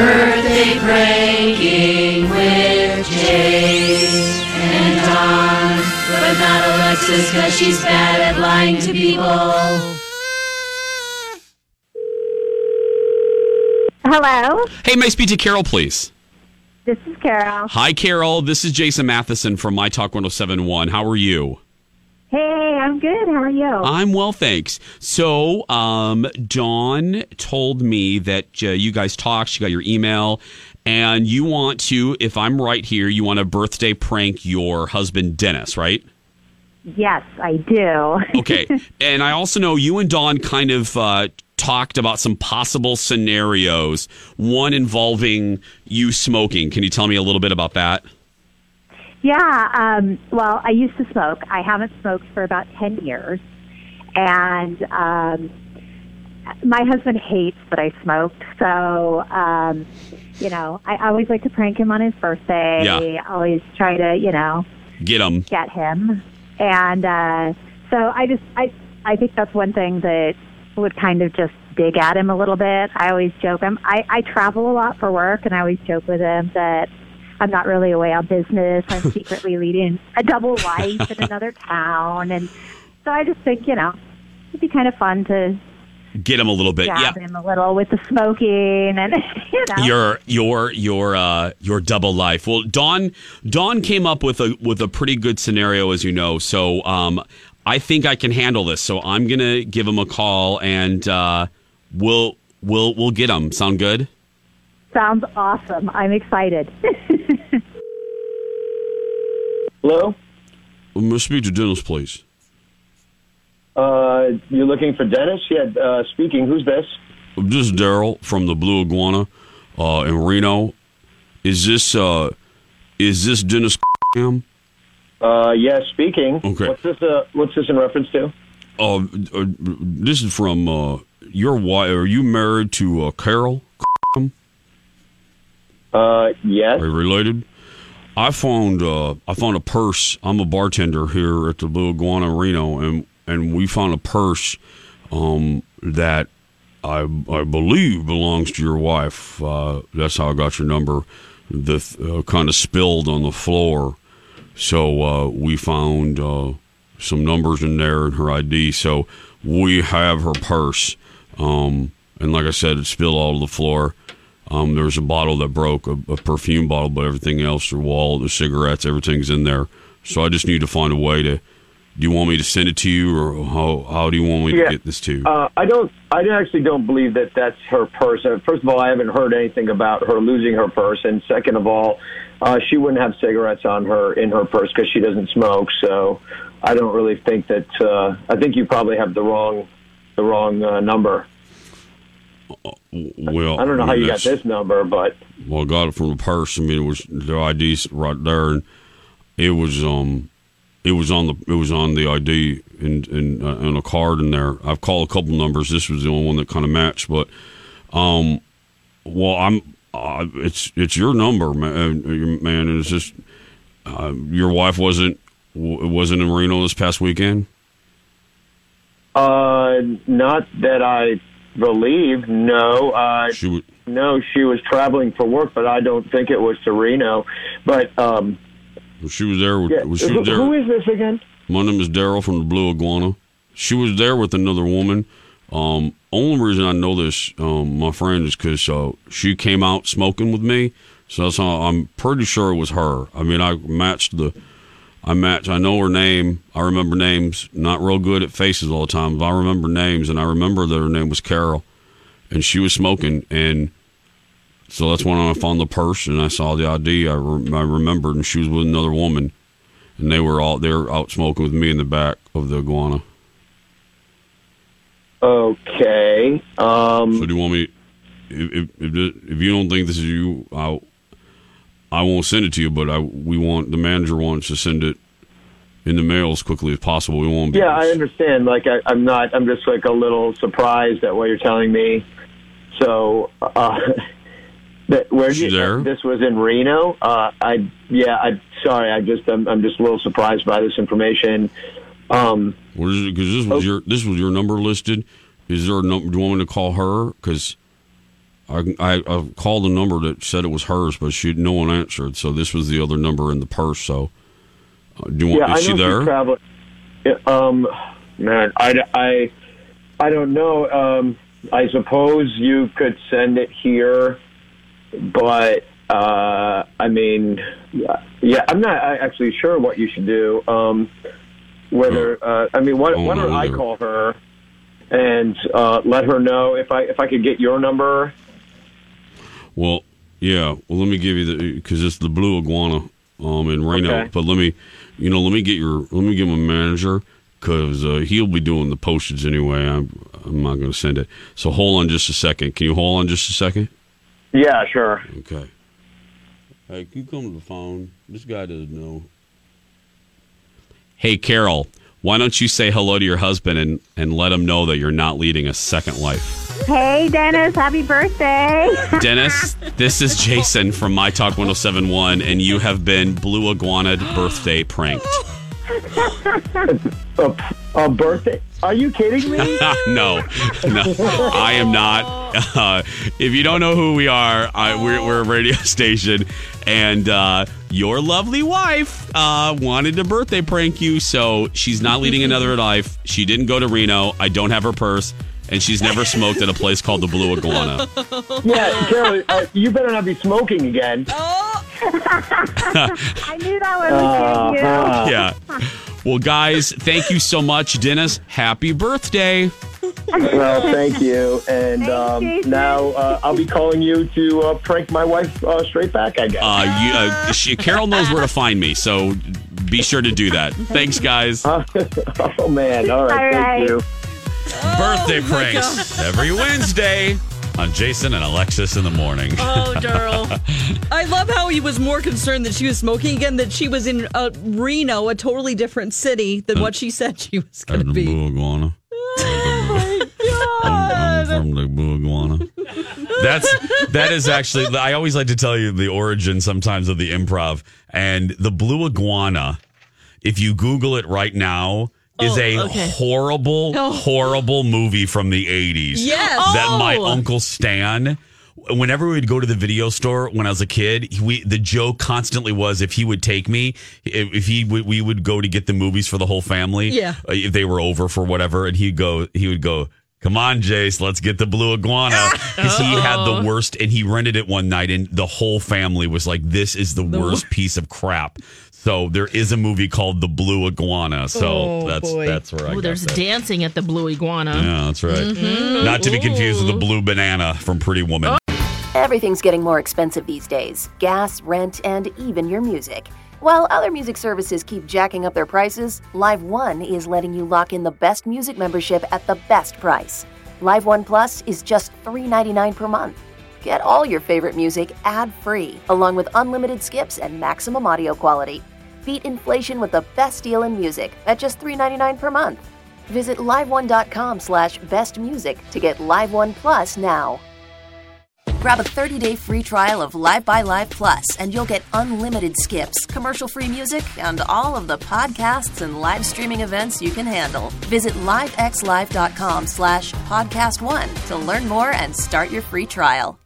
Birthday pranking with Jay and Dawn, but not Alexis because she's bad at lying to people. Hello, Hey, may I speak to Carol, please? this is Carol. Hi, Carol. This is Jason Matheson from My Talk 1071. How are you? Hey, I'm good. How are you? I'm well, thanks. So, um, Dawn told me that uh, you guys talked. She got your email, and you want to, if I'm right here, you want to birthday prank your husband, Dennis, right? yes, I do. Okay. and I also know you and Dawn kind of uh, talked about some possible scenarios, one involving you smoking. Can you tell me a little bit about that? Yeah. Um, well, I used to smoke. I haven't smoked for about ten years, and um, my husband hates that I smoked. So, um, you know, I always like to prank him on his birthday. Yeah. I always try to, you know, Get him. get him. And uh, so I just I I think that's one thing that would kind of just dig at him a little bit. I always joke him. I I travel a lot for work, and I always joke with him that I'm not really away on business. I'm secretly leading a double life in another town, and so I just think you know it'd be kind of fun to Get him a little bit. jab yeah. him a little with the smoking and you know. your your your uh your double life. Well, Dawn Dawn came up with a with a pretty good scenario, as you know. So um, I think I can handle this. So I'm gonna give him a call, and uh, we'll we'll we'll get him. Sound good? Sounds awesome. I'm excited. Hello? Must speak to Dennis, please. Uh, you're looking for Dennis? Yeah, uh, speaking. Who's this? This is Daryl from the Blue Iguana uh, in Reno. Is this uh, is this Dennis? Uh, yeah, speaking. Okay. What's this, uh, what's this in reference to? Uh, uh, this is from uh, your wife. Are you married to uh, Carol? Uh, yes. Are you related? I found uh, I found a purse. I'm a bartender here at the Blue Iguana Reno, and and we found a purse um, that I I believe belongs to your wife. Uh, that's how I got your number. The uh, kind of spilled on the floor, so uh, we found uh, some numbers in there and her ID. So we have her purse, um, and like I said, it spilled all over the floor. Um, there was a bottle that broke, a, a perfume bottle, but everything else, the wallet, the cigarettes, everything's in there. So I just need to find a way to. Do you want me to send it to you, or how how do you want me Yeah. to get this to you? Uh, I don't. I actually don't believe that that's her purse. Uh, First of all, I haven't heard anything about her losing her purse, and second of all, uh, she wouldn't have cigarettes on her in her purse because she doesn't smoke. So, I don't really think that. Uh, I think you probably have the wrong, the wrong uh, number. Well, I don't know how mean, you got this number, but Well, I got it from a purse. I mean, it was the ID's right there, and it was um, it was on the it was on the ID and and uh, and a card in there. I've called a couple numbers. This was the only one that kind of matched, but um, well, I'm uh, it's it's your number, man. uh, Man, and it's just uh, your wife wasn't wasn't in Reno this past weekend. uh, not that I believe. No, uh, She would. no, she was traveling for work, but I don't think it was to Reno. But um, She was there. With, yeah, was she was there? who is this again? My name is Daryl from the Blue Iguana. She was there with another woman. Um, only reason I know this, um, my friend, is because uh, she came out smoking with me. So that's how I'm pretty sure it was her. I mean, I matched the, I match. I know her name. I remember names. Not real good at faces all the time, but I remember names, and I remember that her name was Carol, and she was smoking, and so that's when I found the purse and I saw the ID. I, re- I remembered, and she was with another woman, and they were all they were out smoking with me in the back of the iguana. Okay. Um, So do you want me? If if, if, if you don't think this is you, I I won't send it to you. But I we want the manager wants to send it in the mail as quickly as possible. We won't. Be, yeah, I understand. Like, I, I'm not. I'm just like a little surprised at what you're telling me. So, uh, that, where you, there? this was in Reno. Uh, I yeah. I sorry. I just I'm, I'm just a little surprised by this information. Um, What is it? Because this was your this was your number listed. Is there a number? Do you want me to call her? Because I, I I called a number that said it was hers, but she no one answered. So this was the other number in the purse. So uh, do you want? yeah, is I she there? she's. Yeah, Um, man, I, I, I don't know. Um, I suppose you could send it here, but uh, I mean, yeah, I'm not actually sure what you should do. Um, whether uh, I mean, why, Oh, why don't I call her and uh, let her know if I if I could get your number? Well, yeah. Well, let me give you the because it's the blue iguana um in Reno. Okay. But let me, you know, let me get your let me get my manager because uh, he'll be doing the postage anyway. I'm I'm not going to send it. So hold on just a second. Can you hold on just a second? Yeah, sure. Okay. Hey, can you come to the phone? This guy doesn't know. Hey, Carol, why don't you say hello to your husband and, and let him know that you're not leading a second life? Hey, Dennis, happy birthday. Dennis, this is Jason from My Talk 1071, and you have been Blue Iguana birthday pranked. A, a birthday? Are you kidding me? no, no, I am not. Uh, if you don't know who we are, I, we're, we're a radio station, and uh, your lovely wife uh, wanted to birthday prank you, so she's not leading another life. She didn't go to Reno. I don't have her purse, and she's never smoked at a place called the Blue Iguana. yeah, Carol, uh, you better not be smoking again. Oh. I knew that one was getting you. Uh-huh. Yeah. Well, guys, thank you so much, Dennis. Happy birthday. Well, thank you. And Thanks, um, Jason. now uh, I'll be calling you to uh, prank my wife uh, straight back, I guess. Uh, you, uh, she, Carol knows where to find me, so be sure to do that. Thanks, guys. oh, man. All right. All Thank right. you. Birthday my pranks every Wednesday on Jason and Alexis in the morning. Oh, girl. I love how he was more concerned that she was smoking again, that she was in uh, Reno, a totally different city than what she said she was going to be. Blue iguana. Oh, I'm, I'm God. from the blue iguana. That's that is actually. I always like to tell you the origin sometimes of the improv and the blue iguana. If you Google it right now, is Oh, a okay. horrible, Oh. horrible movie from the eighties. Yes. that my Oh. uncle Stan. Whenever we'd go to the video store when I was a kid, we the joke constantly was if he would take me, if, he would, we would go to get the movies for the whole family. Yeah. uh, if they were over for whatever, and he'd go, he would go, "Come on, Jace, let's get the blue iguana," because he had the worst, and he rented it one night, and the whole family was like, "This is the, worst piece of crap." So there is a movie called The Blue Iguana. So Oh, that's boy. that's where I Oh, got there's that. dancing at the Blue Iguana. Yeah, that's right. Mm-hmm. Not to be confused with the blue banana from Pretty Woman. Oh. Everything's getting more expensive these days gas, rent, and even your music. While other music services keep jacking up their prices, Live One is letting you lock in the best music membership at the best price. Live One Plus is just $3.99 per month. Get all your favorite music ad free, along with unlimited skips and maximum audio quality. Beat inflation with the best deal in music at just $3.99 per month. Visit liveone.com slash bestmusic to get Live One Plus now. Grab a 30-day free trial of Live by Live Plus, and you'll get unlimited skips, commercial-free music, and all of the podcasts and live streaming events you can handle. Visit livexlive.com slash podcast one to learn more and start your free trial.